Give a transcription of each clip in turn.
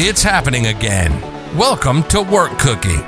It's happening again. Welcome to Work Cookie,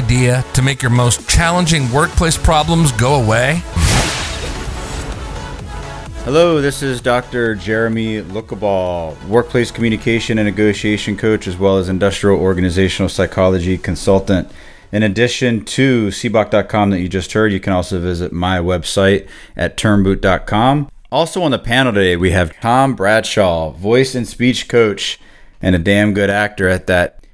to make your most challenging workplace problems go away? Hello, this is Dr. Jeremy Lookaball, workplace communication and negotiation coach, as well as industrial organizational psychology consultant. In addition to cboc.com that you just heard, you can also visit my website at turnboot.com. Also on the panel today, we have Tom Bradshaw, voice and speech coach, and a damn good actor at that.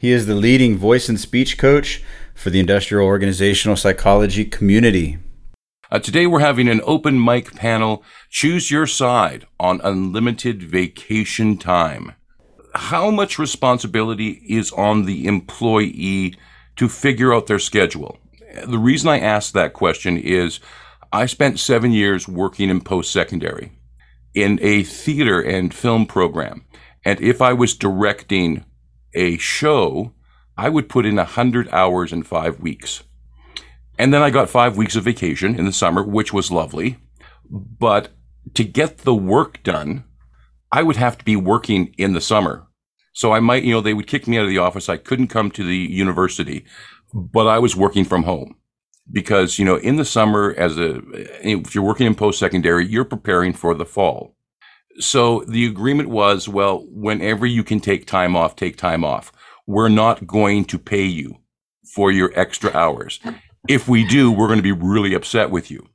He is the leading voice and speech coach for the industrial organizational psychology community. Uh, today we're having an open mic panel. Choose your side on unlimited vacation time. How much responsibility is on the employee to figure out their schedule? The reason I ask that question is I spent seven years working in post secondary in a theater and film program. And if I was directing a show, I would put in 100 hours in five weeks. And then I got five weeks of vacation in the summer, which was lovely. But to get the work done, I would have to be working in the summer. So I might, you know, they would kick me out of the office. I couldn't come to the university, but I was working from home because, you know, in the summer, as a, if you're working in post secondary, you're preparing for the fall. So the agreement was, well, whenever you can take time off, take time off. We're not going to pay you for your extra hours. If we do, we're going to be really upset with you.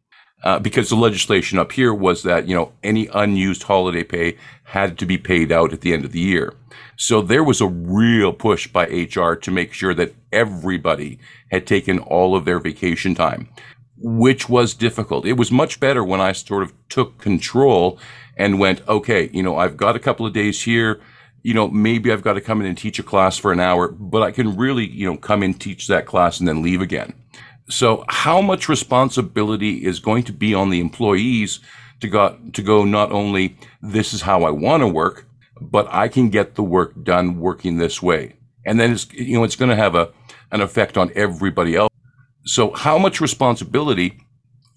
Uh, because the legislation up here was that, you know, any unused holiday pay had to be paid out at the end of the year. So there was a real push by HR to make sure that everybody had taken all of their vacation time, which was difficult. It was much better when I sort of took control and went, okay, you know, I've got a couple of days here. You know, maybe I've got to come in and teach a class for an hour, but I can really, you know, come in, teach that class and then leave again. So, how much responsibility is going to be on the employees to go to go not only this is how I want to work, but I can get the work done working this way, and then it's you know it's going to have a an effect on everybody else. So, how much responsibility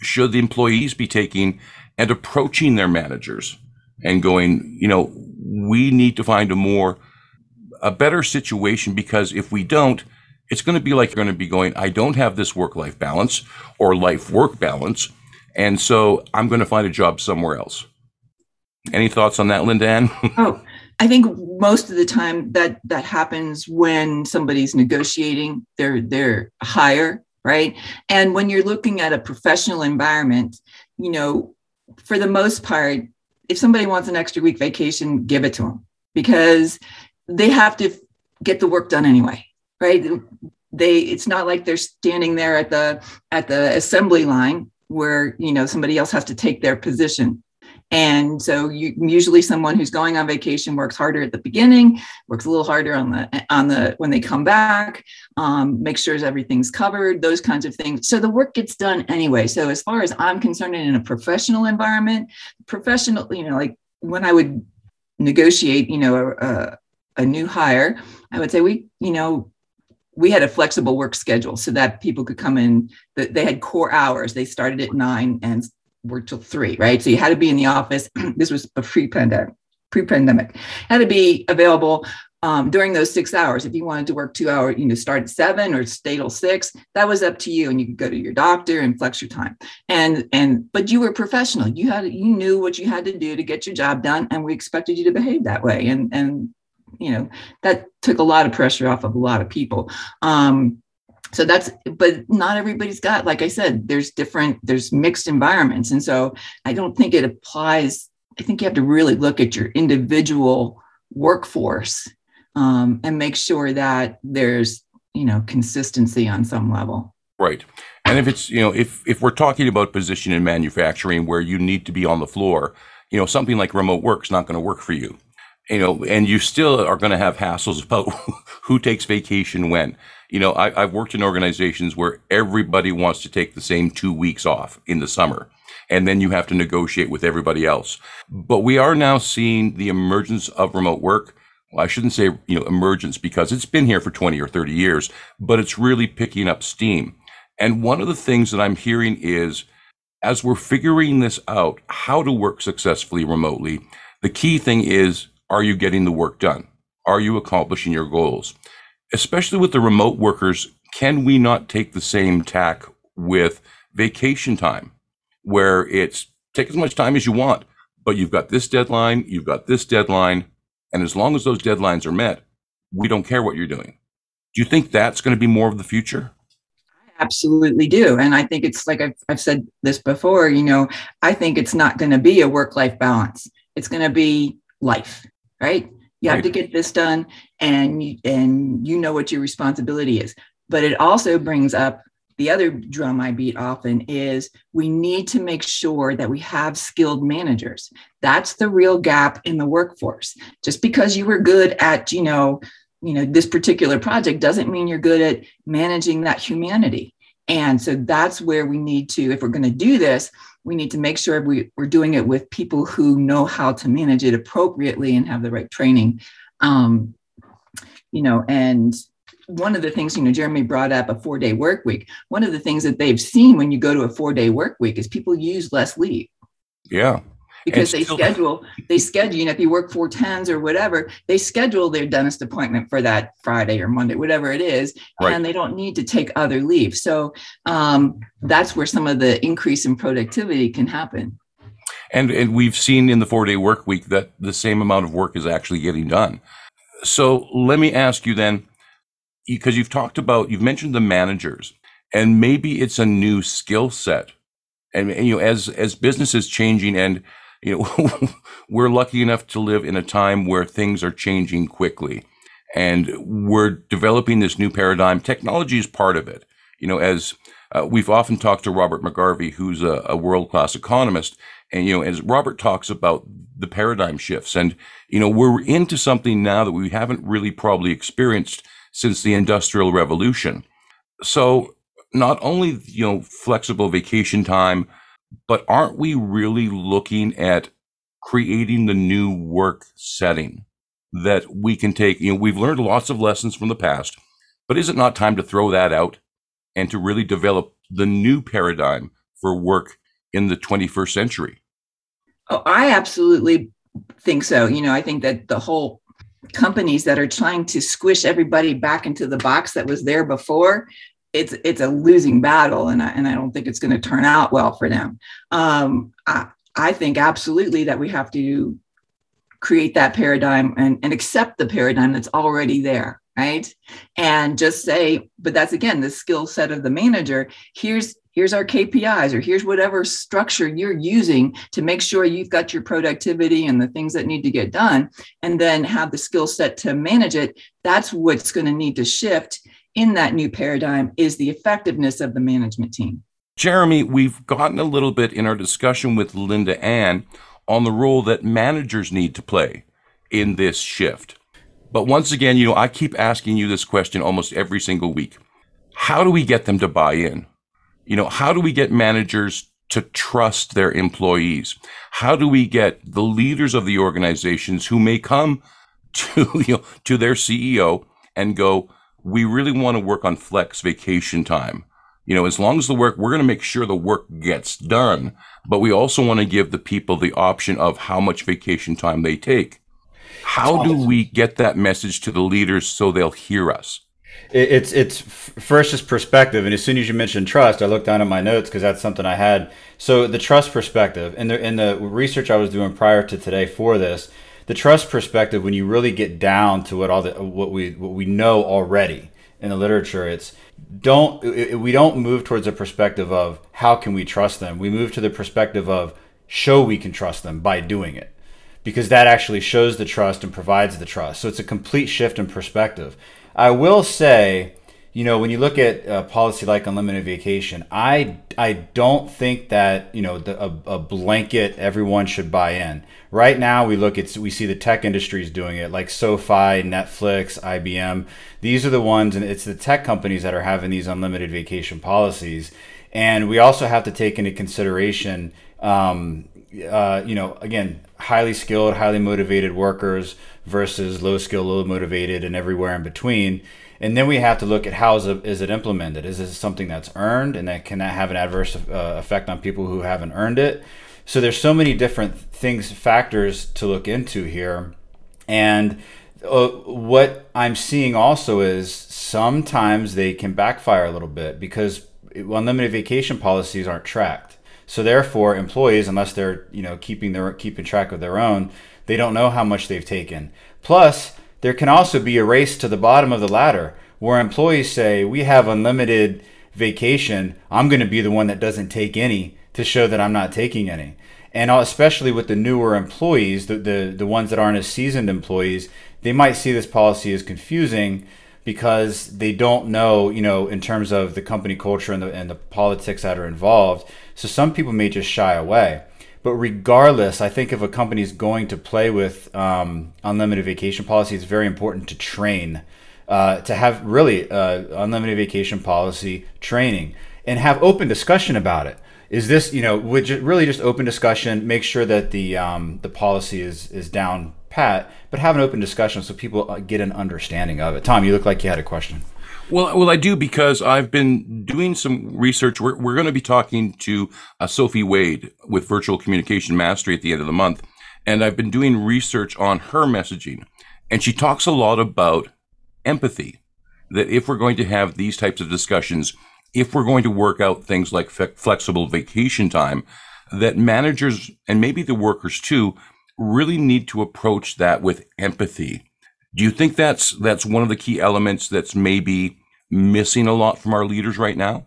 should the employees be taking and approaching their managers and going, you know, we need to find a more a better situation because if we don't, it's going to be like you're going to be going, I don't have this work life balance or life work balance. And so I'm going to find a job somewhere else. Any thoughts on that, Linda Ann? oh, I think most of the time that that happens when somebody's negotiating their their hire, right? And when you're looking at a professional environment, you know, for the most part, if somebody wants an extra week vacation, give it to them because they have to get the work done anyway right? They it's not like they're standing there at the at the assembly line where you know somebody else has to take their position and so you, usually someone who's going on vacation works harder at the beginning works a little harder on the on the when they come back um, make sure everything's covered those kinds of things. So the work gets done anyway. So as far as i'm concerned in a professional environment professional you know like when i would negotiate you know a, a, a new hire i would say we you know we had a flexible work schedule so that people could come in they had core hours. They started at nine and worked till three right? So you had to be in the office. This was a pre-pandemic pre-pandemic. Had to be available um, during those six hours. If you wanted to work two hours you know start at seven or stay till six that was up to you and you could go to your doctor and flex your time. And and but you were professional. You had you knew what you had to do to get your job done and we expected you to behave that way. And and you know that took a lot of pressure off of a lot of people. Um, so that's but not everybody's got like i said there's different there's mixed environments. And so i don't think it applies i think you have to really look at your individual workforce um, and make sure that there's you know consistency on some level. Right. And if it's you know if if we're talking about position in manufacturing where you need to be on the floor you know something like remote work is not going to work for you you know, and you still are going to have hassles about who takes vacation when. You know, I, have worked in organizations where everybody wants to take the same two weeks off in the summer, and then you have to negotiate with everybody else. But we are now seeing the emergence of remote work. Well, I shouldn't say, you know, emergence because it's been here for 20 or 30 years, but it's really picking up steam. And one of the things that I'm hearing is as we're figuring this out, how to work successfully remotely, the key thing is are you getting the work done? Are you accomplishing your goals? Especially with the remote workers, can we not take the same tack with vacation time where it's take as much time as you want, but you've got this deadline, you've got this deadline, and as long as those deadlines are met, we don't care what you're doing. Do you think that's going to be more of the future? I absolutely do and i think it's like I've, I've said this before you know i think it's not going to be a work life balance it's going to be life right? You have right. to get this done and you, and you know what your responsibility is. But it also brings up the other drum i beat often is we need to make sure that we have skilled managers. That's the real gap in the workforce. Just because you were good at you know you know this particular project doesn't mean you're good at managing that humanity. And so that's where we need to if we're going to do this we need to make sure we, we're doing it with people who know how to manage it appropriately and have the right training. Um, you know and one of the things you know jeremy brought up a four day work week. One of the things that they've seen when you go to a four day work week is people use less leave. Yeah because they schedule they schedule you know if you work four tens or whatever they schedule their dentist appointment for that friday or monday whatever it is right. and they don't need to take other leave. So um, that's where some of the increase in productivity can happen. And and we've seen in the four day work week that the same amount of work is actually getting done. So let me ask you then because you've talked about you've mentioned the managers and maybe it's a new skill set. And, and, you know as as business is changing and you know, we're lucky enough to live in a time where things are changing quickly and we're developing this new paradigm. Technology is part of it. You know, as uh, we've often talked to Robert McGarvey, who's a, a world class economist, and, you know, as Robert talks about the paradigm shifts and, you know, we're into something now that we haven't really probably experienced since the industrial revolution. So not only, you know, flexible vacation time, but aren't we really looking at creating the new work setting that we can take? You know, we've learned lots of lessons from the past, but is it not time to throw that out and to really develop the new paradigm for work in the 21st century? Oh, I absolutely think so. You know, I think that the whole companies that are trying to squish everybody back into the box that was there before it's it's a losing battle, and I, and I don't think it's going to turn out well for them. Um, I, I think absolutely that we have to create that paradigm and, and accept the paradigm that's already there right? And just say but that's again the skill set of the manager. Here's here's our kpis or here's whatever structure you're using to make sure you've got your productivity and the things that need to get done and then have the skill set to manage it. That's what's going to need to shift in that new paradigm is the effectiveness of the management team. Jeremy, we've gotten a little bit in our discussion with Linda Ann on the role that managers need to play in this shift. But once again, you know, I keep asking you this question almost every single week. How do we get them to buy in? You know, how do we get managers to trust their employees? How do we get the leaders of the organizations who may come to, you know, to their CEO and go, we really want to work on flex vacation time. You know, as long as the work, we're going to make sure the work gets done, but we also want to give the people the option of how much vacation time they take. How do we get that message to the leaders so they'll hear us? It's it's first just perspective, and as soon as you mentioned trust, I looked down at my notes because that's something I had. So the trust perspective, and the in the research I was doing prior to today for this, the trust perspective, when you really get down to what all the what we what we know already in the literature, it's don't we don't move towards a perspective of how can we trust them. We move to the perspective of show we can trust them by doing it, because that actually shows the trust and provides the trust. So it's a complete shift in perspective. I will say you know, when you look at a policy like unlimited vacation, I I don't think that you know the, a, a, blanket everyone should buy in. Right now, we look at we see the tech industries doing it, like SoFi, Netflix, IBM. These are the ones, and it's the tech companies that are having these unlimited vacation policies. And we also have to take into consideration, um, uh, you know, again, highly skilled, highly motivated workers versus low skilled, low motivated, and everywhere in between and then we have to look at how is it, is it implemented? Is this something that's earned and that can that have an adverse uh, effect on people who haven't earned it? So there's so many different things factors to look into here. And uh, what i'm seeing also is sometimes they can backfire a little bit because unlimited vacation policies aren't tracked. So therefore employees unless they're you know keeping their keeping track of their own they don't know how much they've taken. Plus there can also be a race to the bottom of the ladder where employees say, We have unlimited vacation. I'm going to be the one that doesn't take any to show that I'm not taking any. And especially with the newer employees, the, the, the ones that aren't as seasoned employees, they might see this policy as confusing because they don't know, you know, in terms of the company culture and the, and the politics that are involved. So some people may just shy away. But regardless, I think if a company is going to play with um, unlimited vacation policy, it's very important to train, uh, to have really uh, unlimited vacation policy training and have open discussion about it. Is this, you know, would really just open discussion, make sure that the um, the policy is is down pat, but have an open discussion so people uh, get an understanding of it. Tom, you look like you had a question. Well, well, I do because I've been doing some research. We're, we're going to be talking to uh, Sophie Wade with Virtual Communication Mastery at the end of the month. And I've been doing research on her messaging. And she talks a lot about empathy. That if we're going to have these types of discussions, if we're going to work out things like fe- flexible vacation time, that managers and maybe the workers too really need to approach that with empathy do you think that's that's one of the key elements that's maybe missing a lot from our leaders right now?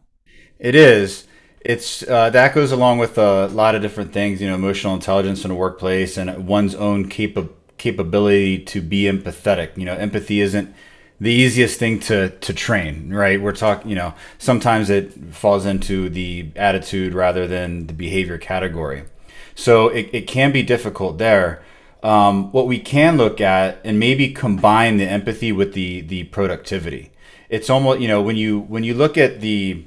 It is. It's uh, that goes along with a lot of different things. You know, emotional intelligence in a workplace and one's own capa- capability to be empathetic. You know, empathy isn't the easiest thing to to train, right? We're talking, you know, sometimes it falls into the attitude rather than the behavior category. So it, it can be difficult there um, what we can look at and maybe combine the empathy with the the productivity. It's almost you know when you when you look at the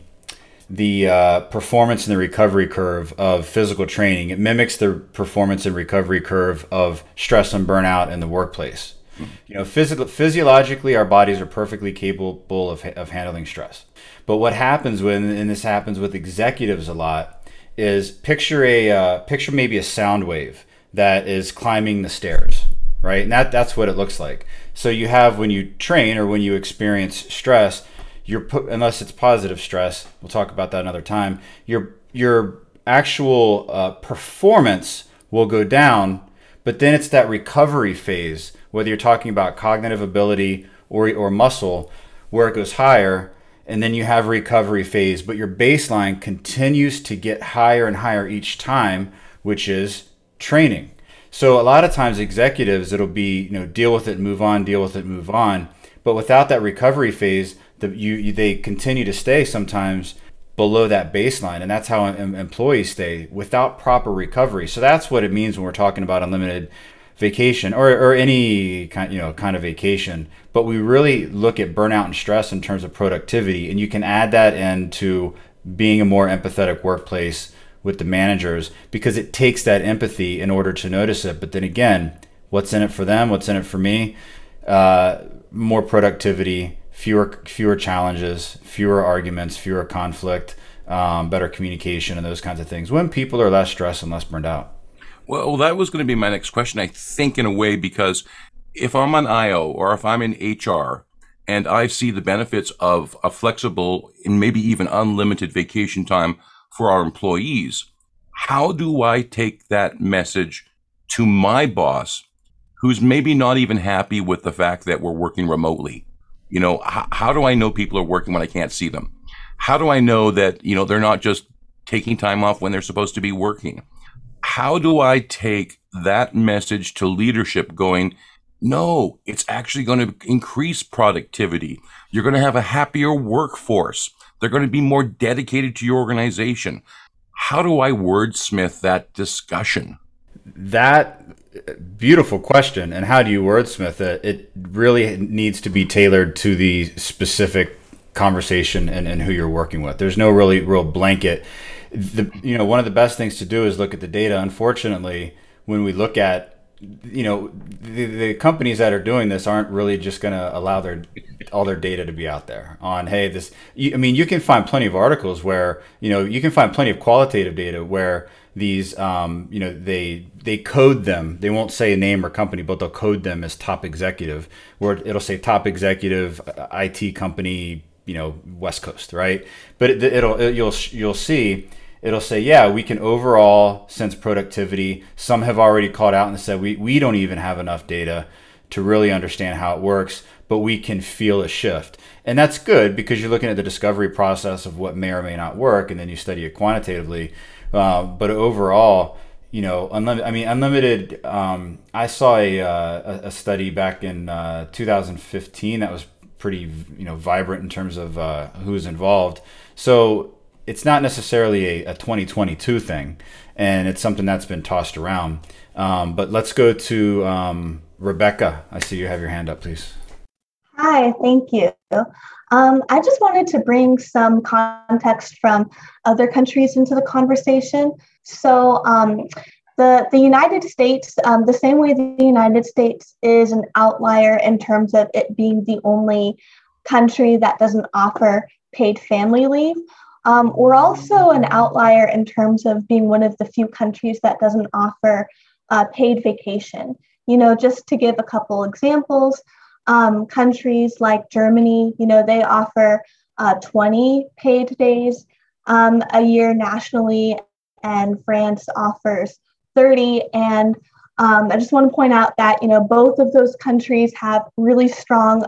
the uh, performance and the recovery curve of physical training, it mimics the performance and recovery curve of stress and burnout in the workplace. You know, physical, physiologically, our bodies are perfectly capable of, of handling stress. But what happens when, and this happens with executives a lot, is picture a uh, picture maybe a sound wave that is climbing the stairs, right? And that that's what it looks like. So you have when you train or when you experience stress, you're put unless it's positive stress. We'll talk about that another time. Your your actual uh, performance will go down, but then it's that recovery phase. Whether you're talking about cognitive ability or or muscle, where it goes higher, and then you have recovery phase, but your baseline continues to get higher and higher each time, which is training. So a lot of times executives it'll be, you know, deal with it, move on, deal with it, move on. But without that recovery phase, the, you, you they continue to stay sometimes below that baseline and that's how em- employees stay without proper recovery. So that's what it means when we're talking about unlimited vacation or, or any kind you know kind of vacation but we really look at burnout and stress in terms of productivity and you can add that into being a more empathetic workplace with the managers because it takes that empathy in order to notice it. But then again, what's in it for them? What's in it for me? Uh, more productivity, fewer fewer challenges, fewer arguments, fewer conflict, um, better communication, and those kinds of things. When people are less stressed and less burned out. Well, that was going to be my next question. I think in a way because if I'm on IO or if I'm in HR and I see the benefits of a flexible and maybe even unlimited vacation time for our employees. How do I take that message to my boss who's maybe not even happy with the fact that we're working remotely? You know, h- how do I know people are working when I can't see them? How do I know that, you know, they're not just taking time off when they're supposed to be working? How do I take that message to leadership going, No, it's actually going to increase productivity. You're going to have a happier workforce. They're going to be more dedicated to your organization. How do I wordsmith that discussion? That beautiful question. And how do you wordsmith it? It really needs to be tailored to the specific conversation and, and who you're working with. There's no really real blanket. The, you know, one of the best things to do is look at the data. Unfortunately, when we look at you know the, the companies that are doing this aren't really just going to allow their all their data to be out there on hey this you, i mean you can find plenty of articles where you know you can find plenty of qualitative data where these um, you know they they code them. They won't say a name or company but they'll code them as top executive where it'll say top executive uh, it company you know west coast right? But it, it'll it, you'll you'll see it'll say, yeah, we can overall sense productivity. Some have already called out and said we, we don't even have enough data to really understand how it works, but we can feel a shift. And that's good because you're looking at the discovery process of what may or may not work, and then you study it quantitatively. Uh, but overall, you know, unlimited. I mean, unlimited. Um, I saw a, uh, a study back in uh, 2015 that was pretty, you know, vibrant in terms of uh, who's involved. So it's not necessarily a, a 2022 thing, and it's something that's been tossed around. Um, but let's go to um, Rebecca. I see you have your hand up, please. Hi, thank you. Um, I just wanted to bring some context from other countries into the conversation. So, um, the, the United States, um, the same way the United States is an outlier in terms of it being the only country that doesn't offer paid family leave, um, we're also an outlier in terms of being one of the few countries that doesn't offer uh, paid vacation. You know, just to give a couple examples, um, countries like Germany, you know, they offer uh, 20 paid days um, a year nationally, and France offers 30. And um, I just want to point out that, you know, both of those countries have really strong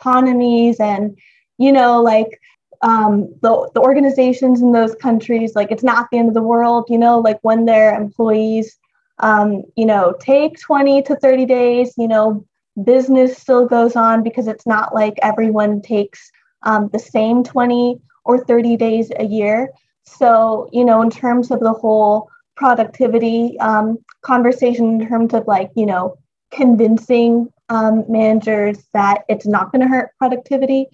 economies and, you know, like um, the, the organizations in those countries, like it's not the end of the world, you know, like when their employees, um, you know, take 20 to 30 days, you know, business still goes on because it's not like everyone takes um, the same 20 or 30 days a year. So, you know, in terms of the whole productivity um, conversation, in terms of like, you know, convincing um, managers that it's not going to hurt productivity,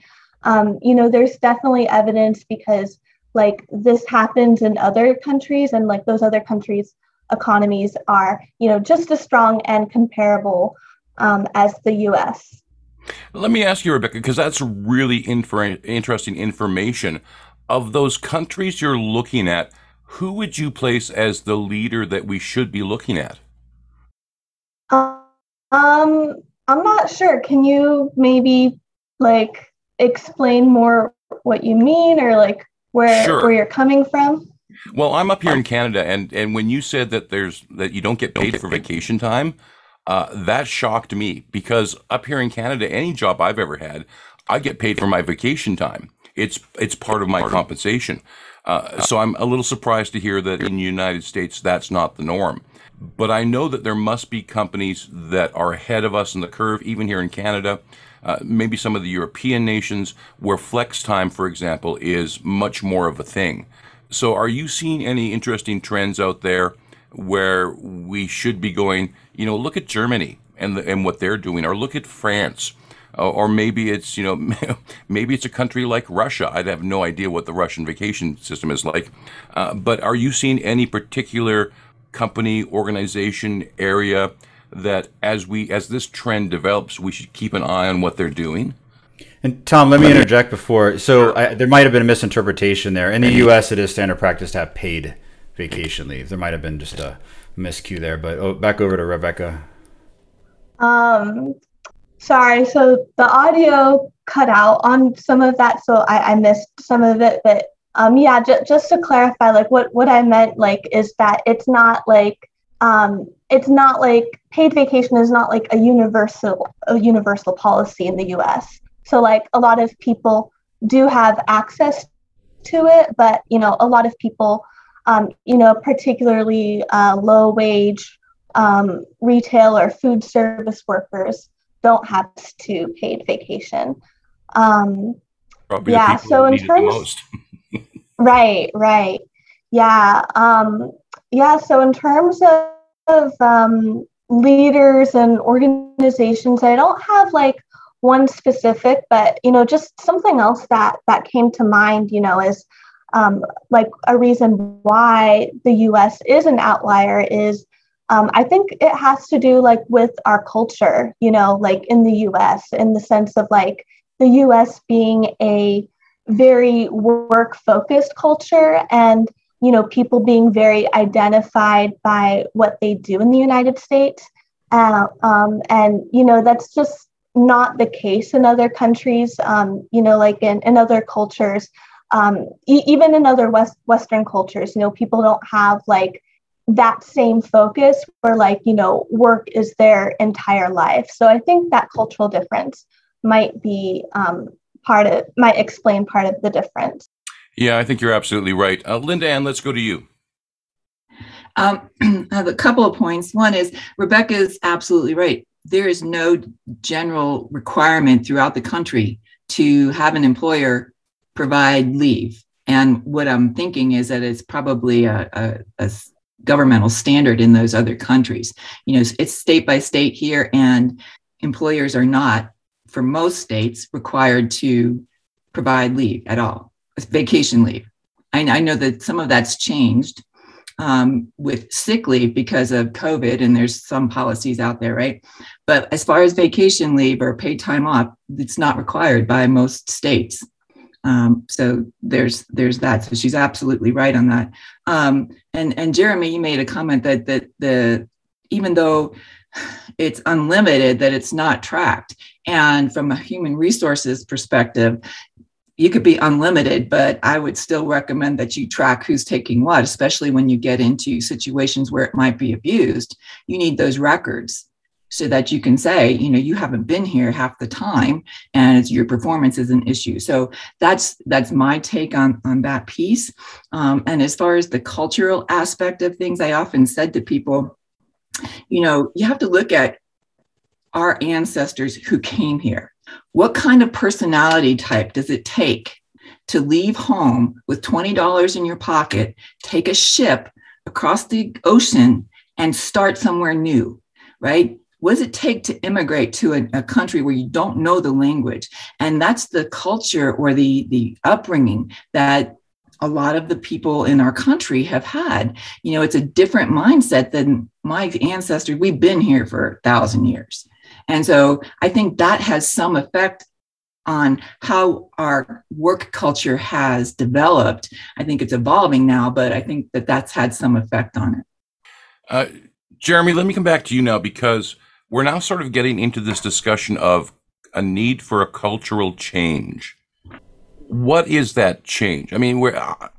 um, you know, there's definitely evidence because like this happens in other countries and like those other countries economies are, you know, just as strong and comparable um, as the US. Let me ask you, Rebecca, because that's really infer- interesting information. Of those countries you're looking at, who would you place as the leader that we should be looking at? Um, I'm not sure. Can you maybe like explain more what you mean or like where sure. where you're coming from? Well, I'm up here in Canada, and and when you said that there's that you don't get paid for vacation time, uh, that shocked me because up here in Canada, any job I've ever had, I get paid for my vacation time. It's it's part of my compensation. Uh, so I'm a little surprised to hear that in the United States that's not the norm. But I know that there must be companies that are ahead of us in the curve, even here in Canada, uh, maybe some of the European nations where flex time, for example, is much more of a thing. So, are you seeing any interesting trends out there where we should be going? You know, look at Germany and the, and what they're doing, or look at France, uh, or maybe it's you know maybe it's a country like Russia. I'd have no idea what the Russian vacation system is like, uh, but are you seeing any particular company, organization, area? That as we as this trend develops, we should keep an eye on what they're doing? And Tom, let me interject before. So I, there might have been a misinterpretation there. In the U.S., it is standard practice to have paid vacation leave. There might have been just a miscue there. But oh, back over to Rebecca. Um, sorry. So the audio cut out on some of that, so I, I missed some of it. But um, yeah, j- just to clarify, like what what I meant, like, is that it's not like um, it's not like paid vacation is not like a universal a universal policy in the US. So like a lot of people do have access to it, but you know a lot of people, um, you know, particularly uh, low wage um, retail or food service workers, don't have to paid vacation. Um, yeah. So in terms, right, right, yeah, um, yeah. So in terms of, of um, leaders and organizations, I don't have like one specific, but you know, just something else that that came to mind. You know, is um, like a reason why the U.S. is an outlier is um, I think it has to do like with our culture, you know, like in the US, in the sense of like the US being a very work focused culture and, you know, people being very identified by what they do in the United States. Uh, um, and, you know, that's just not the case in other countries, um, you know, like in, in other cultures. Um, e- even in other West Western cultures, you know, people don't have like that same focus where like you know work is their entire life so i think that cultural difference might be um, part of might explain part of the difference yeah i think you're absolutely right uh, linda ann let's go to you um, I have a couple of points. One is Rebecca is absolutely right. There is no general requirement throughout the country to have an employer provide leave. And what I'm thinking is that it's probably a, a, a governmental standard in those other countries. You know, it's state by state here, and employers are not, for most states, required to provide leave at all, vacation leave. I, I know that some of that's changed um, with sick leave because of COVID, and there's some policies out there, right? But as far as vacation leave or paid time off, it's not required by most states. Um, so there's there's that. So she's absolutely right on that. Um, and and Jeremy, you made a comment that that the even though it's unlimited, that it's not tracked. And from a human resources perspective, you could be unlimited, but I would still recommend that you track who's taking what, especially when you get into situations where it might be abused. You need those records so that you can say, you know, you haven't been here half the time and your performance is an issue. So that's that's my take on on that piece. Um, and as far as the cultural aspect of things, I often said to people, you know, you have to look at our ancestors who came here. What kind of personality type does it take to leave home with $20 in your pocket, take a ship across the ocean, and start somewhere new, right? what does it take to immigrate to a, a, country where you don't know the language? And that's the culture or the the upbringing that a lot of the people in our country have had. You know it's a different mindset than my ancestors. We've been here for a thousand years and so i think that has some effect on how our work culture has developed i think it's evolving now but i think that that's had some effect on it uh, jeremy let me come back to you now because we're now sort of getting into this discussion of a need for a cultural change. What is that change? I mean,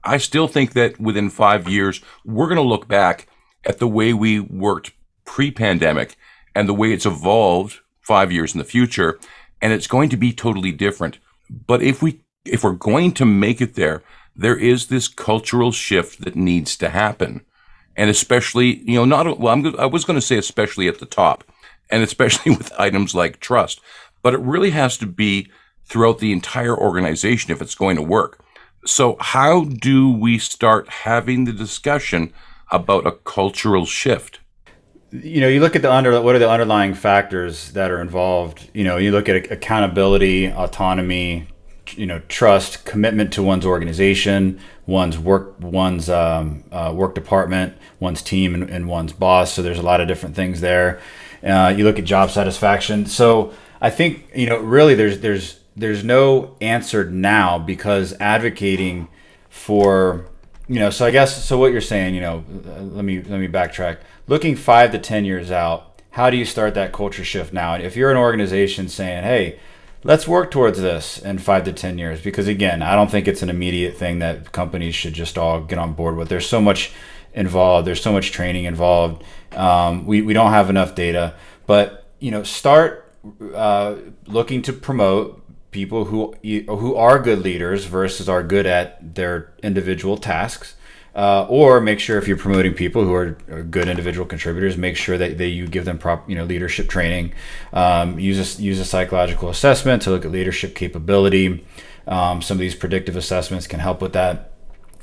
I still think that within five years, we're going to look back at the way we worked pre pandemic and the way it's evolved five years in the future, and it's going to be totally different. But if we if we're going to make it there, there is this cultural shift that needs to happen. And especially, you know, not, well, I'm, I was going to say especially at the top and especially with items like trust. But it really has to be throughout the entire organization if it's going to work. So, how do we start having the discussion about a cultural shift? You know, you look at the under what are the underlying factors that are involved. You know, you look at accountability, autonomy, you know, trust, commitment to one's organization, one's work, one's um, uh, work department, one's team, and, and one's boss. So there's a lot of different things there. Uh, you look at job satisfaction. So I think you know really there's there's there's no answer now because advocating for you know so I guess so what you're saying you know let me let me backtrack. Looking five to ten years out, how do you start that culture shift now? And If you're an organization saying, hey let's work towards this in five to ten years because again i don't think it's an immediate thing that companies should just all get on board with there's so much involved there's so much training involved um, we, we don't have enough data, but you know, start uh, looking to promote people who who are good leaders versus are good at their individual tasks. Uh, or make sure if you're promoting people who are, are, good individual contributors, make sure that, you give them prop, you know, leadership training. Um, use a, use a psychological assessment to look at leadership capability. Um, some of these predictive assessments can help with that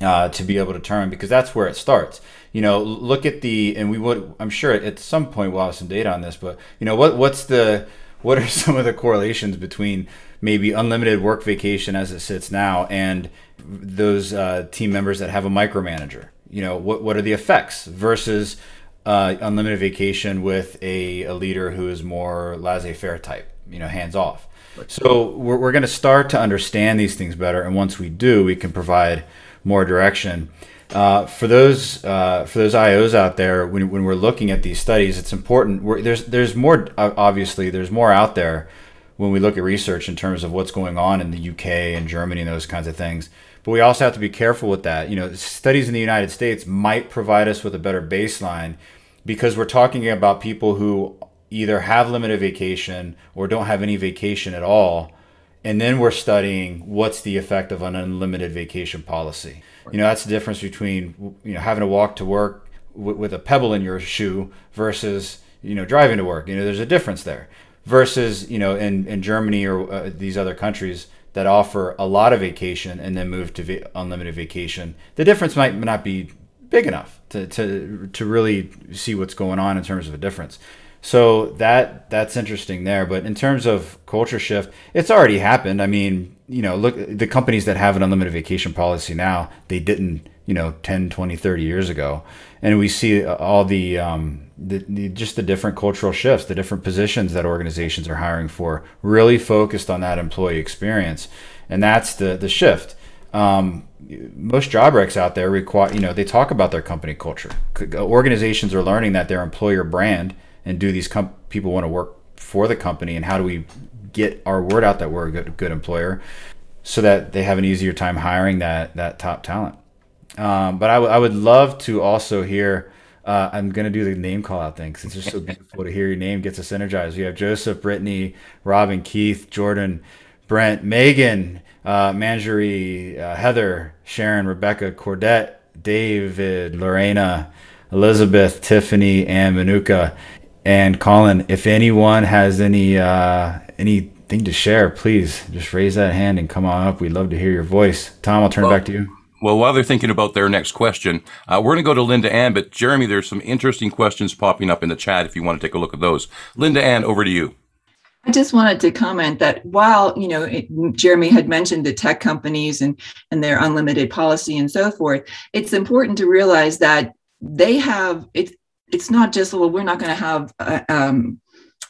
uh, to be able to determine because that's where it starts. You know, look at the and we would I'm sure at some point we'll have some data on this, but you know what what's the what are some of the correlations between maybe unlimited work vacation as it sits now and those uh, team members that have a micromanager? You know, what what are the effects versus uh, unlimited vacation with a, a leader who is more laissez-faire type, you know, hands off. So we're, we're going to start to understand these things better, and once we do, we can provide more direction. Uh, for those uh, for those IOs out there, when, when we're looking at these studies, it's important. We're, there's there's more obviously there's more out there when we look at research in terms of what's going on in the UK and Germany and those kinds of things. But we also have to be careful with that. You know, studies in the United States might provide us with a better baseline because we're talking about people who either have limited vacation or don't have any vacation at all and then we're studying what's the effect of an unlimited vacation policy. You know, that's the difference between you know having to walk to work w- with a pebble in your shoe versus you know driving to work. You know, there's a difference there. Versus you know in in Germany or uh, these other countries that offer a lot of vacation and then move to va- unlimited vacation, the difference might not be big enough to, to to really see what's going on in terms of a difference. So that that's interesting there. But in terms of culture shift, it's already happened. I mean, you know, look the companies that have an unlimited vacation policy now, they didn't, you know, 10, 20, 30 years ago. And we see all the, um, the, the just the different cultural shifts, the different positions that organizations are hiring for, really focused on that employee experience. And that's the the shift. Um, most job recs out there require, you know, they talk about their company culture. Organizations are learning that their employer brand and do these com- people want to work for the company and how do we get our word out that we're a good, good employer so that they have an easier time hiring that that top talent um, but I, w- I would love to also hear uh, i'm going to do the name call out thing because it's just so beautiful to hear your name gets us energized we have joseph brittany robin keith jordan brent megan uh, manjari uh, heather sharon rebecca cordette david lorena elizabeth tiffany and manuka and Colin, if anyone has any uh, anything to share, please just raise that hand and come on up. We'd love to hear your voice. Tom, I'll turn well, it back to you. Well, while they're thinking about their next question, uh, we're going to go to Linda Ann. But Jeremy, there's some interesting questions popping up in the chat if you want to take a look at those. Linda Ann, over to you. I just wanted to comment that while you know it, Jeremy had mentioned the tech companies and and their unlimited policy and so forth, it's important to realize that they have it it's not just well we're not going to have a, um,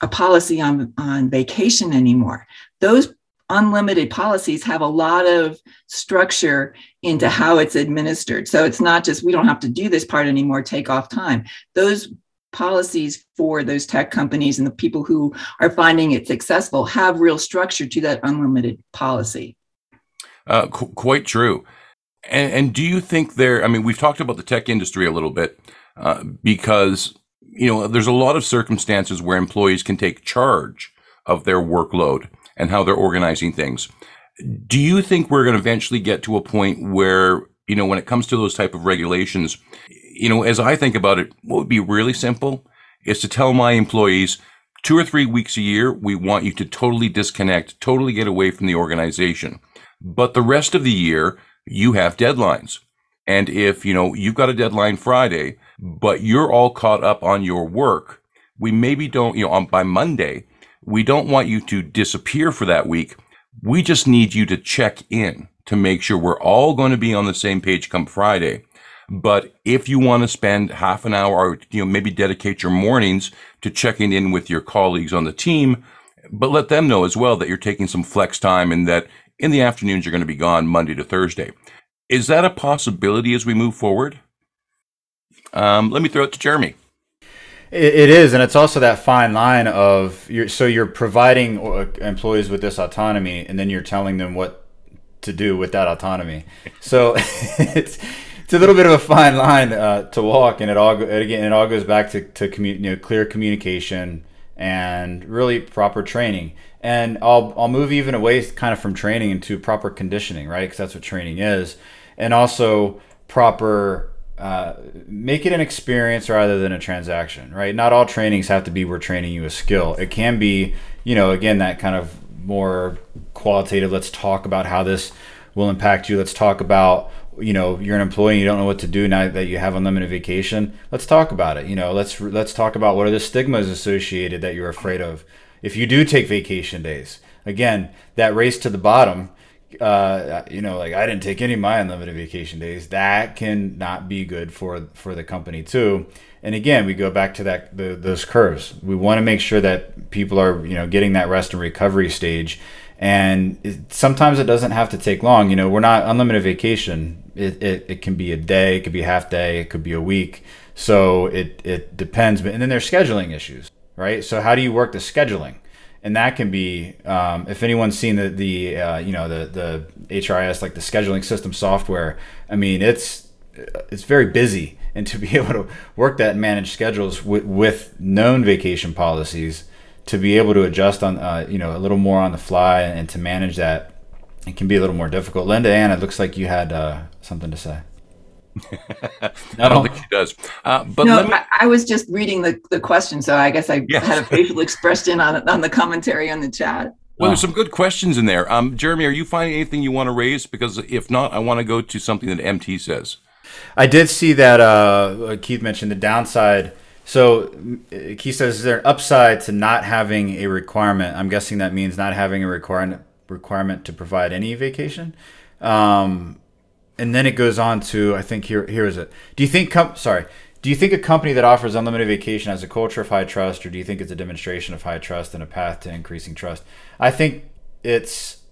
a policy on on vacation anymore those unlimited policies have a lot of structure into how it's administered. So it's not just we don't have to do this part anymore take off time. Those policies for those tech companies and the people who are finding it successful have real structure to that unlimited policy. Uh, qu- quite true. And, and do you think there i mean we've talked about the tech industry a little bit uh, because you know there's a lot of circumstances where employees can take charge of their workload and how they're organizing things. Do you think we're going to eventually get to a point where you know when it comes to those type of regulations, you know, as I think about it, what would be really simple is to tell my employees two or three weeks a year, we want you to totally disconnect, totally get away from the organization. But the rest of the year, you have deadlines. And if, you know, you've got a deadline Friday, but you're all caught up on your work, we maybe don't, you know, on, by Monday, we don't want you to disappear for that week. We just need you to check in to make sure we're all going to be on the same page come Friday. But if you want to spend half an hour or, you know, maybe dedicate your mornings to checking in with your colleagues on the team, but let them know as well that you're taking some flex time and that in the afternoons you're going to be gone Monday to Thursday. Is that a possibility as we move forward? Um, let me throw it to Jeremy. It, it is, and it's also that fine line of you're, so you're providing uh, employees with this autonomy, and then you're telling them what to do with that autonomy. So it's it's a little bit of a fine line uh, to walk, and it all again it all goes back to to commu- you know, clear communication and really proper training. And I'll I'll move even away kind of from training into proper conditioning, right? Because that's what training is and also proper uh, make it an experience rather than a transaction, right? Not all trainings have to be we're training you a skill. It can be, you know, again, that kind of more qualitative. Let's talk about how this will impact you. Let's talk about, you know, you're an employee, and you don't know what to do now that you have unlimited vacation. Let's talk about it. You know, let's let's talk about what are the stigmas associated that you're afraid of if you do take vacation days. Again, that race to the bottom uh, you know, like I didn't take any of my unlimited vacation days. That can not be good for for the company too. And again, we go back to that the, those curves. We want to make sure that people are you know getting that rest and recovery stage. And it, sometimes it doesn't have to take long. You know, we're not unlimited vacation. It, it, it can be a day, it could be half day, it could be a week. So it it depends. But and then there's scheduling issues, right? So how do you work the scheduling? And that can be um, if anyone's seen the the uh, you know the the HRIS like the scheduling system software. I mean, it's it's very busy, and to be able to work that and manage schedules with, with known vacation policies, to be able to adjust on uh, you know a little more on the fly and, to manage that, it can be a little more difficult. Linda Ann, it looks like you had uh, something to say. I don't think she does. Uh, but no, me... I, I, was just reading the, the question, so I guess I yes. had a facial expression on on the commentary on the chat. Well, there's some good questions in there. Um, Jeremy, are you finding anything you want to raise? Because if not, I want to go to something that MT says. I did see that uh, Keith mentioned the downside. So Keith says, "Is there an upside to not having a requirement?" I'm guessing that means not having a requirement requirement to provide any vacation. Um, and then it goes on to I think here here is it. Do you think com- sorry? Do you think a company that offers unlimited vacation has a culture of high trust, or do you think it's a demonstration of high trust and a path to increasing trust? I think it's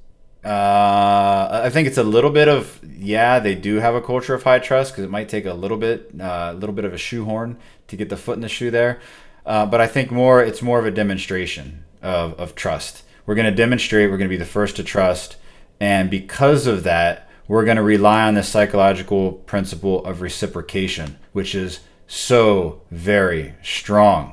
uh, I think it's a little bit of yeah, they do have a culture of high trust because it might take a little bit, uh, a little bit of a shoehorn to get the foot in the shoe there. Uh, but I think more, it's more of a demonstration of, of trust. We're going to demonstrate. We're going to be the first to trust, and because of that, we're going to rely on the psychological principle of reciprocation, which is so very strong.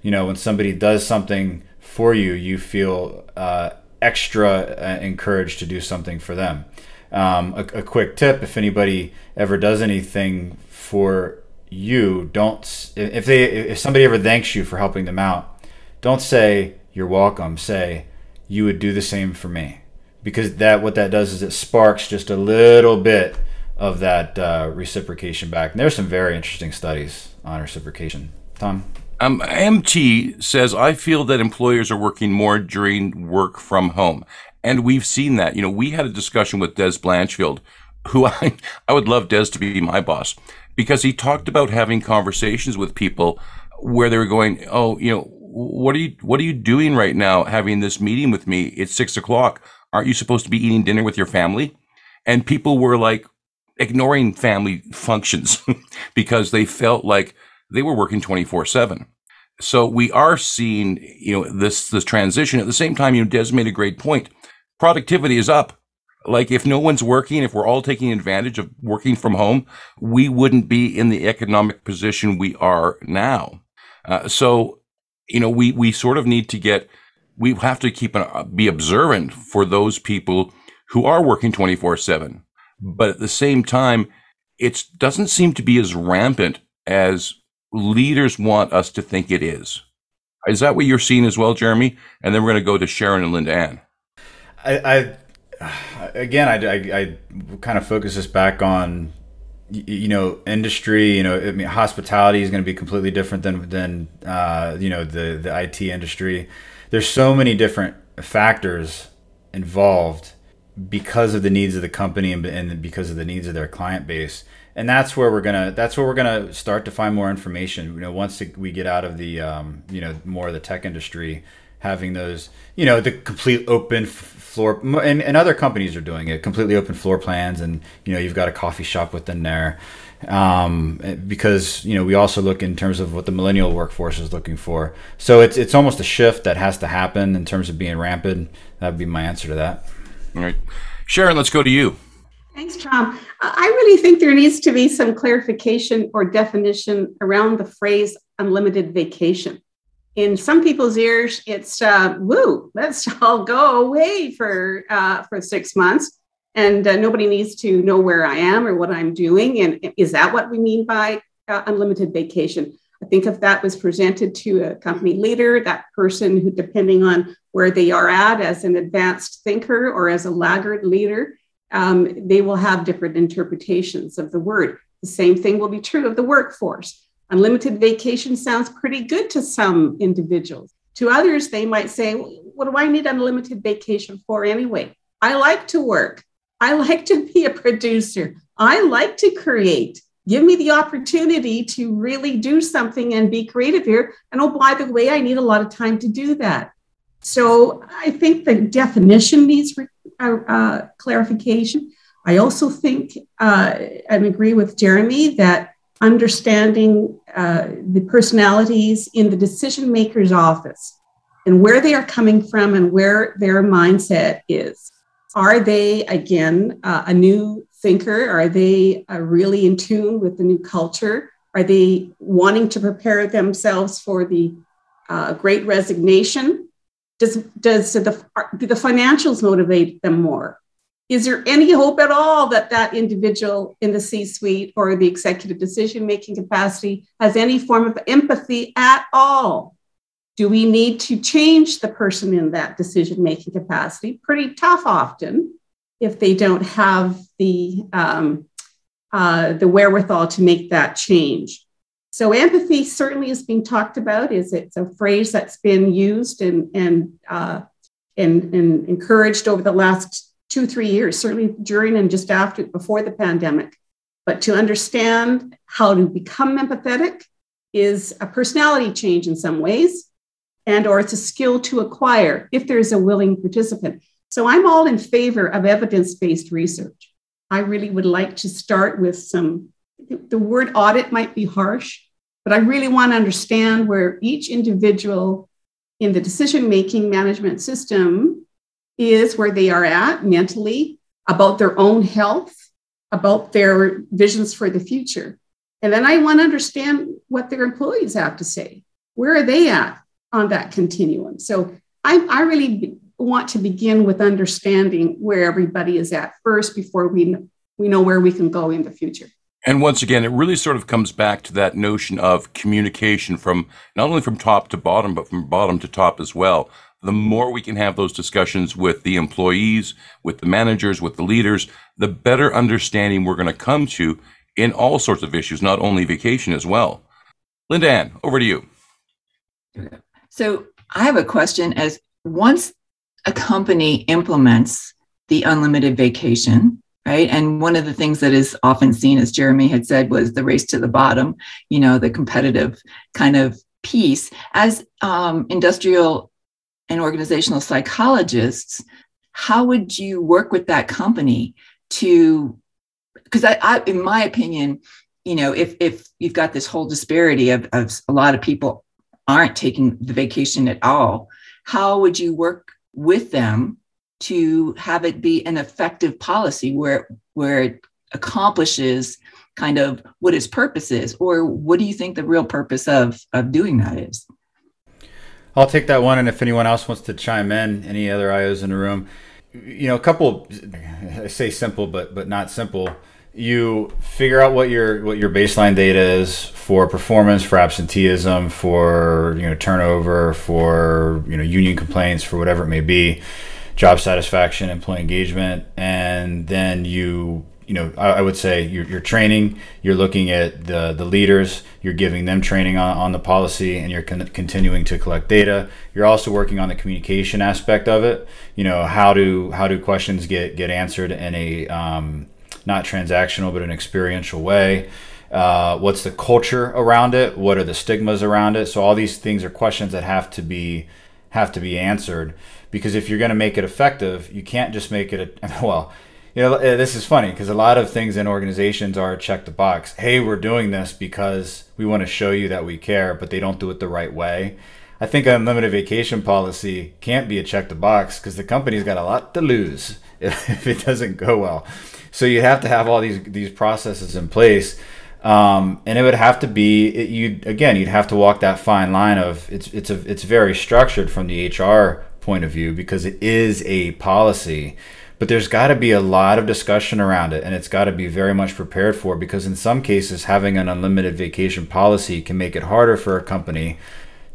You know, when somebody does something for you, you feel uh, extra uh, encouraged to do something for them. Um, a, a quick tip if anybody ever does anything for you, don't, if they, if somebody ever thanks you for helping them out, don't say, you're welcome. Say, you would do the same for me because that what that does is it sparks just a little bit of that uh, reciprocation back. And there's some very interesting studies on reciprocation. Tom. Um, MT says, I feel that employers are working more during work from home. And we've seen that. You know, we had a discussion with Des Blanchfield, who I, I would love Des to be my boss, because he talked about having conversations with people where they were going, Oh, you know, what are you, what are you doing right now having this meeting with me? It's six o'clock aren't you supposed to be eating dinner with your family? And people were like ignoring family functions because they felt like they were working 24 seven. So we are seeing, you know, this, this transition at the same time, you know, Des made a great point. Productivity is up. Like if no one's working, if we're all taking advantage of working from home, we wouldn't be in the economic position we are now. Uh, so, you know, we, we sort of need to get we have to keep an, be observant for those people who are working 24 7. But at the same time, it doesn't seem to be as rampant as leaders want us to think it is. Is that what you're seeing as well, Jeremy? And then we're going to go to Sharon and Linda Ann. I, I again, I, I, I, kind of focus this back on, you know, industry. You know, I mean, hospitality is going to be completely different than than uh, you know the the IT industry there's so many different factors involved because of the needs of the company and, and because of the needs of their client base. And that's where we're gonna that's where we're gonna start to find more information. You know once we get out of the um, you know more of the tech industry having those you know the complete open floor and, and other companies are doing it completely open floor plans and you know you've got a coffee shop within there um, because you know we also look in terms of what the millennial workforce is looking for. So it's it's almost a shift that has to happen in terms of being rampant. That would be my answer to that. All right, Sharon, let's go to you. Thanks, Tom. I really think there needs to be some clarification or definition around the phrase unlimited vacation. In some people's ears, it's uh, woo, let's all go away for uh, for six months. and uh, nobody needs to know where I am or what I'm doing. And is that what we mean by uh, unlimited vacation? I think if that was presented to a company leader, that person who, depending on where they are at as an advanced thinker or as a laggard leader, um, they will have different interpretations of the word. The same thing will be true of the workforce. Unlimited vacation sounds pretty good to some individuals. To others, they might say, What do I need unlimited vacation for anyway? I like to work. I like to be a producer. I like to create. Give me the opportunity to really do something and be creative here. And oh, by the way, I need a lot of time to do that. So I think the definition needs uh, uh, clarification. I also think uh, and agree with Jeremy that understanding uh, the personalities in the decision maker's office and where they are coming from and where their mindset is are they, again, uh, a new thinker? Are they uh, really in tune with the new culture? Are they wanting to prepare themselves for the uh, great resignation? Does, does the, do the financials motivate them more? Is there any hope at all that that individual in the C suite or the executive decision making capacity has any form of empathy at all? Do we need to change the person in that decision making capacity? Pretty tough often if they don't have the, um, uh, the wherewithal to make that change. So empathy certainly is being talked about. Is it's a phrase that's been used and and, uh, and and encouraged over the last two three years, certainly during and just after before the pandemic. But to understand how to become empathetic is a personality change in some ways and or it's a skill to acquire if there's a willing participant. So I'm all in favor of evidence-based research. I really would like to start with some the word audit might be harsh, but I really want to understand where each individual in the decision making management system is where they are at mentally about their own health, about their visions for the future. And then I want to understand what their employees have to say. Where are they at? on that continuum. So I, I really want to begin with understanding where everybody is at first before we, we know where we can go in the future. And once again, it really sort of comes back to that notion of communication from not only from top to bottom, but from bottom to top as well. The more we can have those discussions with the employees, with the managers, with the leaders, the better understanding we're going to come to in all sorts of issues, not only vacation as well. Linda Ann, over to you. So I have a question as once a company implements the unlimited vacation, right? And one of the things that is often seen, as Jeremy had said, was the race to the bottom, you know, the competitive kind of piece. As um, industrial and organizational psychologists, how would you work with that company to, because I, I, in my opinion, you know, if if you've got this whole disparity of, of a lot of people aren't taking the vacation at all, how would you work with them to have it be an effective policy where where it accomplishes kind of what its purpose is? Or what do you think the real purpose of of doing that is i'll take that one and if anyone else wants to chime in any other ios in the room you know a couple i say simple but but not simple. You figure out what your what your baseline data is for performance, for absenteeism, for you know turnover, for you know union complaints, for whatever it may be, job satisfaction, employee engagement, and then you you know I, I would say you're, you're, training, you're looking at the the leaders, you're giving them training on, on the policy, and you're con- continuing to collect data. You're also working on the communication aspect of it. You know how do how do questions get get answered in a um, not transactional, but an experiential way. Uh, what's the culture around it? What are the stigmas around it? So all these things are questions that have to be have to be answered because if you're going to make it effective, you can't just make it a well. You know, eh, this is funny because a lot of things in organizations are check the box. Hey, we're doing this because we want to show you that we care, but they don't do it the right way. I think unlimited vacation policy can't be a check the box because the company's got a lot to lose if it doesn't go well. So you have to have all these these processes in place, um, and it would have to be you again. You'd have to walk that fine line of it's it's a it's very structured from the HR point of view because it is a policy but there's got to be a lot of discussion around it and it's got to be very much prepared for because in some cases having an unlimited vacation policy can make it harder for a company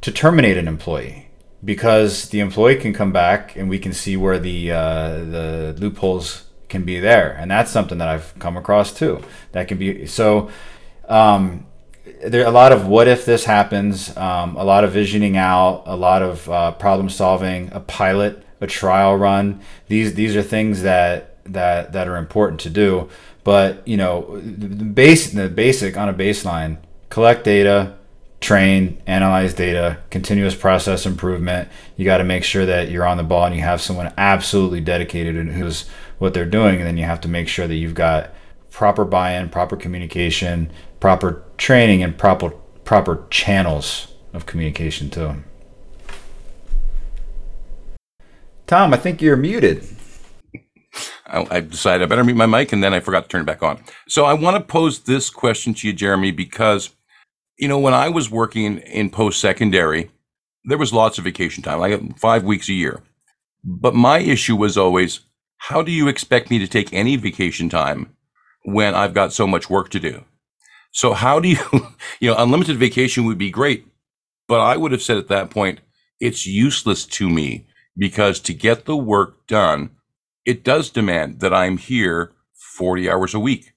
to terminate an employee. Because the employee can come back and we can see where the uh, the loopholes can be there and that's something that I've come across too. That can be so um, there a lot of what if this happens um, a lot of visioning out a lot of uh, problem solving a pilot a trial run. These these are things that that that are important to do. But you know, the base the basic on a baseline: collect data, train, analyze data, continuous process improvement. You got to make sure that you're on the ball and you have someone absolutely dedicated and who's what they're doing. And then you have to make sure that you've got proper buy-in, proper communication, proper training, and proper proper channels of communication too. Tom, I think you're muted. I, decided I better mute my mic and then I forgot to turn it back on. So I want to pose this question to you, Jeremy, because, you know, when I was working in post secondary, there was lots of vacation time, like five weeks a year. But my issue was always, how do you expect me to take any vacation time when I've got so much work to do? So how do you, you know, unlimited vacation would be great, but I would have said at that point, it's useless to me because to get the work done, it does demand that I'm here 40 hours a week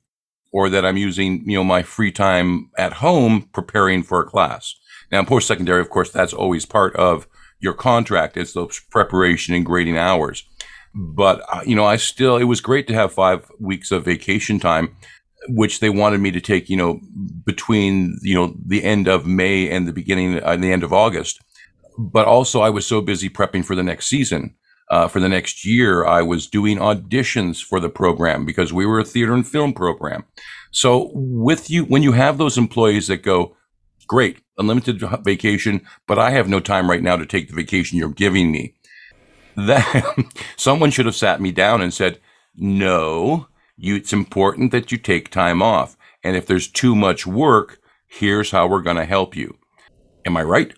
or that I'm using, you know, my free time at home preparing for a class. Now, post secondary, of course, that's always part of your contract. It's those preparation and grading hours. But, uh, you know, I still, it was great to have five weeks of vacation time, which they wanted me to take, you know, between, you know, the end of May and the beginning, uh, the end of August but also I was so busy prepping for the next season. Uh, for the next year, I was doing auditions for the program because we were a theater and film program. So with you, when you have those employees that go, great, unlimited vacation, but I have no time right now to take the vacation you're giving me. That someone should have sat me down and said, no, you, it's important that you take time off. And if there's too much work, here's how we're going to help you. Am I right?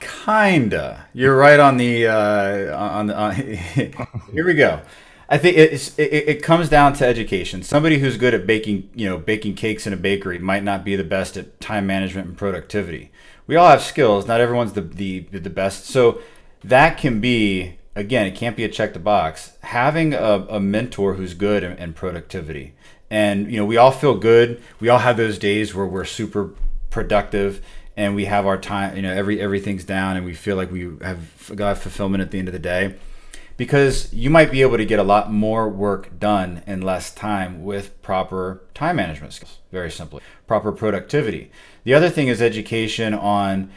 Kinda. You're right on the uh, on the. On, here we go. I think it, it comes down to education. Somebody who's good at baking, you know, baking cakes in a bakery might not be the best at time management and productivity. We all have skills. Not everyone's the the, the best. So that can be again, it can't be a check the box. Having a, a mentor who's good in, in productivity, and you know, we all feel good. We all have those days where we're super productive and we have our time you know every everything's down and we feel like we have got fulfillment at the end of the day. Because you might be able to get a lot more work done in less time with proper time management skills. Very simply proper productivity. The other thing is education on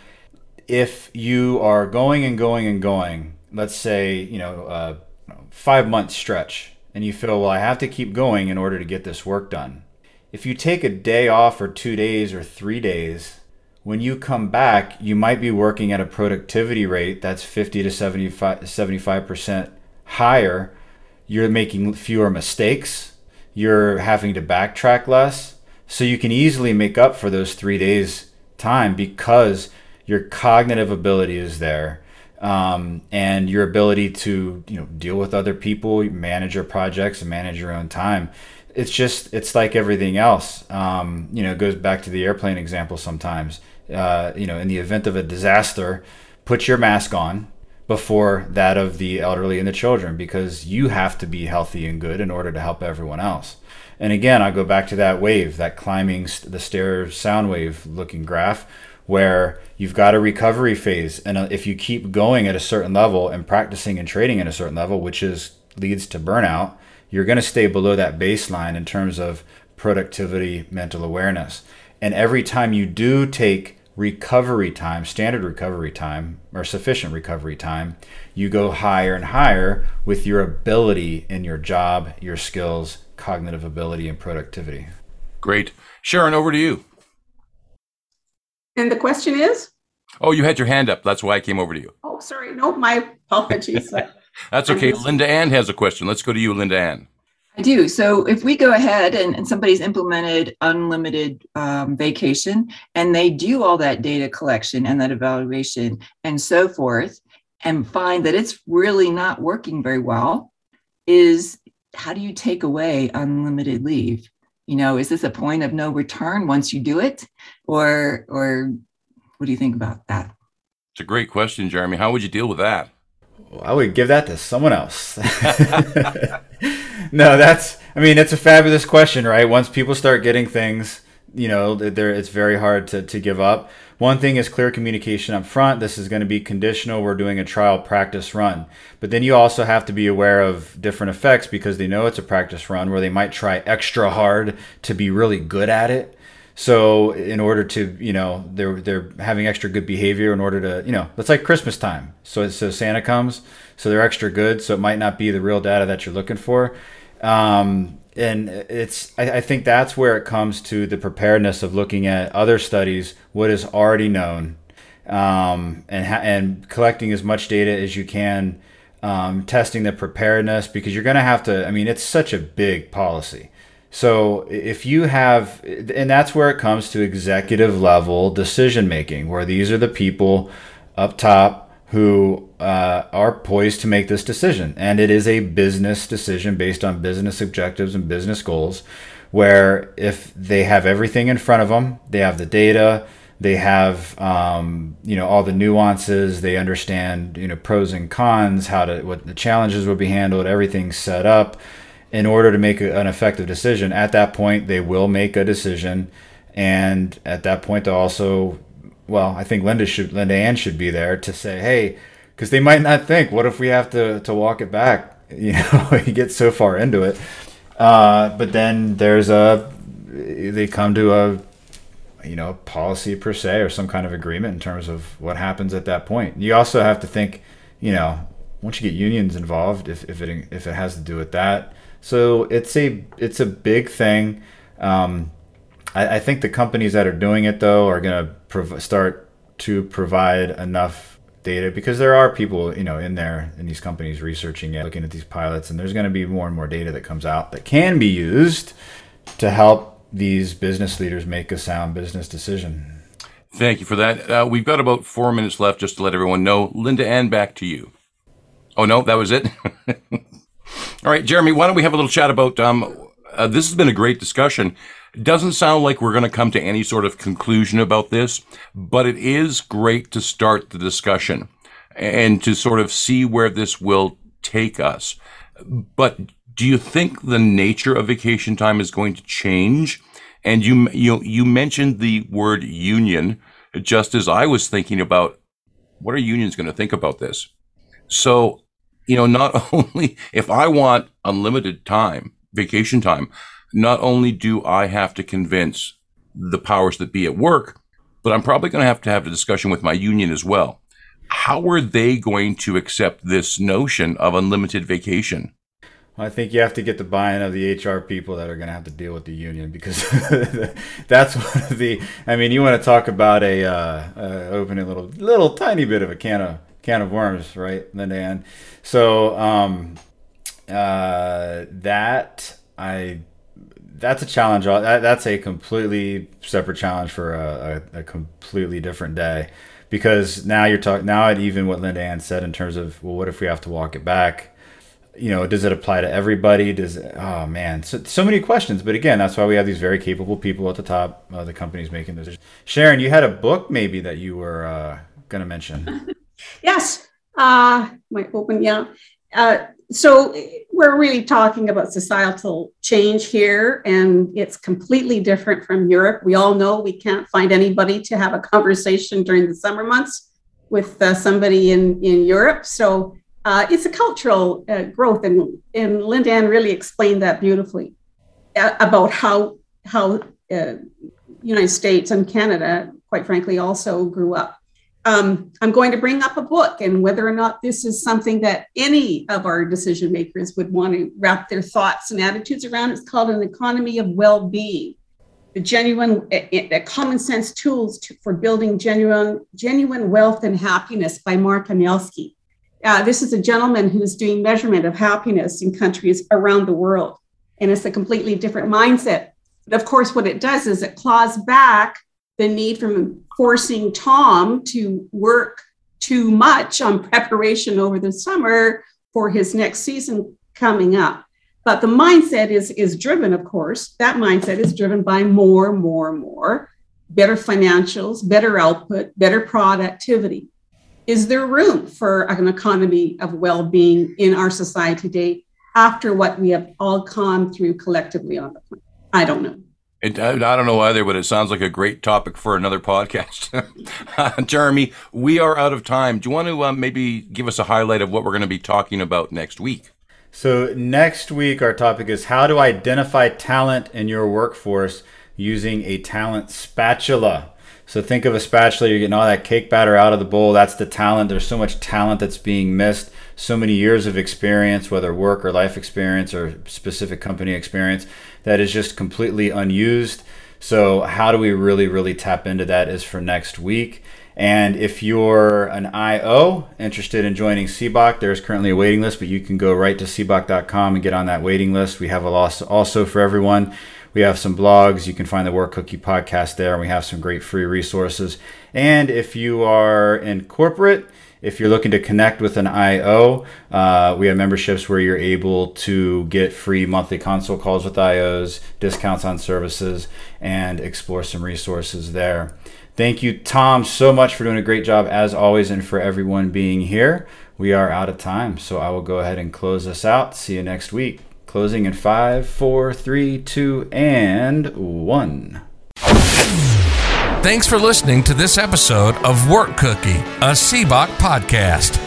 if you are going and going and going let's say you know a five month stretch and you feel well i have to keep going in order to get this work done. If you take a day off or two days or three days when you come back, you might be working at a productivity rate that's 50 to 75, 75% higher. You're making fewer mistakes. You're having to backtrack less. So you can easily make up for those three days' time because your cognitive ability is there. Um, and your ability to you know deal with other people, manage your projects, and manage your own time it's just it's like everything else. Um, you know, it goes back to the airplane example sometimes. Uh, you know, in the event of a disaster, put your mask on before that of the elderly and the children because you have to be healthy and good in order to help everyone else. And again, I go back to that wave, that climbing the stair sound wave looking graph where you've got a recovery phase and uh, if you keep going at a certain level and practicing and trading at a certain level which is leads to burnout you're going to stay below that baseline in terms of productivity, mental awareness. And every time you do take recovery time, standard recovery time, or sufficient recovery time, you go higher and higher with your ability in your job, your skills, cognitive ability, and productivity. Great. Sharon, over to you. And the question is? Oh, you had your hand up. That's why I came over to you. Oh, sorry. No, my apologies. That's okay. Linda Ann has a question. Let's go to you, Linda Ann. I do. So if we go ahead and, and somebody's implemented unlimited um, vacation and they do all that data collection and that evaluation and so forth, and find that it's really not working very well is how do you take away unlimited leave? You know, is this a point of no return once you do it? Or or what do you think about that? It's a great question, Jeremy. How would you deal with that? I would give that to someone else. no, that's I mean, it's a fabulous question, right? Once people start getting things, you know, there it's very hard to, to give up. One thing is clear communication up front. This is going to be conditional. We're doing a trial practice run. But then you also have to be aware of different effects because they know it's a practice run where they might try extra hard to be really good at it. So in order to, you know, they're they're having extra good behavior in order to, you know, it's like Christmas time. So so Santa comes, so they're extra good. So it might not be the real data that you're looking for. Um, and it's I, I, think that's where it comes to the preparedness of looking at other studies, what is already known, um, and ha- and collecting as much data as you can, um, testing the preparedness because you're going to have to. I mean, it's such a big policy. So if you have, and that's where it comes to executive level decision making, where these are the people up top who uh, are poised to make this decision. And it is a business decision based on business objectives and business goals, where if they have everything in front of them, they have the data, they have um, you know all the nuances, they understand you know pros and cons, how to what the challenges will be handled, everything's set up in order to make an effective decision. At that point, they will make a decision. And at that point, they'll also well, I think Linda should Linda Ann should be there to say, hey, because they might not think, what if we have to to walk it back? You know, you get so far into it. Uh, but then there's a they come to a you know policy per se or some kind of agreement in terms of what happens at that point. You also have to think, you know, once you get unions involved, if, if it if it has to do with that. So it's a it's a big thing. Um, I, I think the companies that are doing it though are going to prov- start to provide enough data because there are people you know in there in these companies researching it, looking at these pilots, and there's going to be more and more data that comes out that can be used to help these business leaders make a sound business decision. Thank you for that. Uh, we've got about four minutes left just to let everyone know. Linda Ann, back to you. Oh, no, that was it? All right, Jeremy, why don't we have a little chat about um, uh, this has been a great discussion. Doesn't sound like we're going to come to any sort of conclusion about this, but it is great to start the discussion and to sort of see where this will take us. But do you think the nature of vacation time is going to change? And you you you mentioned the word union, just as I was thinking about what are unions going to think about this. So, you know, not only if I want unlimited time, vacation time, not only do I have to convince the powers that be at work, but I'm probably going to have to have a discussion with my union as well. How are they going to accept this notion of unlimited vacation? I think you have to get the buy-in of the HR people that are going to have to deal with the union because that's one of the. I mean, you want to talk about a uh, uh, a little, little tiny bit of a can of can of worms, right, Linda Ann? So um, uh, that I that's a challenge. That, that's a completely separate challenge for a, a, a, completely different day, because now you're talking now at even what Linda Ann said in terms of well, what if we have to walk it back? You know, does it apply to everybody? Does oh man, so so many questions. But again, that's why we have these very capable people at the top of the companies making decisions. Sharon, you had a book maybe that you were uh, going to mention. yes, uh, my open yeah. Uh, so we're really talking about societal change here, and it's completely different from Europe. We all know we can't find anybody to have a conversation during the summer months with uh, somebody in, in Europe. So uh, it's a cultural uh, growth, and, and Linda Ann really explained that beautifully uh, about how how uh, United States and Canada, quite frankly, also grew up um, I'm going to bring up a book and whether or not this is something that any of our decision makers would want to wrap their thoughts and attitudes around. It's called An Economy of Well Being The Genuine, uh, Common Sense Tools to, for Building Genuine, Genuine Wealth and Happiness by Mark Anielski. Uh, this is a gentleman who's doing measurement of happiness in countries around the world. And it's a completely different mindset. But of course, what it does is it claws back the need from forcing Tom to work too much on preparation over the summer for his next season coming up. But the mindset is, is driven, of course, that mindset is driven by more, more, more, better financials, better output, better productivity. Is there room for an economy of well being in our society today after what we have all gone through collectively on the planet? I don't know. It, I, don't know either, but it sounds like a great topic for another podcast. Jeremy, we are out of time. Do you want to uh, maybe give us a highlight of what we're going to be talking about next week? So, next week, our topic is how to identify talent in your workforce using a talent spatula. So, think of a spatula, you're getting all that cake batter out of the bowl. That's the talent. There's so much talent that's being missed, so many years of experience, whether work or life experience or specific company experience that is just completely unused. So, how do we really, really tap into that is for next week. And if you're an IO interested in joining SEBOC, there's currently a waiting list, but you can go right to SEBOC.com and get on that waiting list. We have a loss also for everyone. We have some blogs. You can find the Work Cookie podcast there, and we have some great free resources. And if you are in corporate, if you're looking to connect with an IO, uh, we have memberships where you're able to get free monthly console calls with IOs, discounts on services, and explore some resources there. Thank you, Tom, so much for doing a great job as always, and for everyone being here. We are out of time, so I will go ahead and close us out. See you next week. Closing in five, four, three, two, and one. Thanks for listening to this episode of Work Cookie, a SEBOC podcast.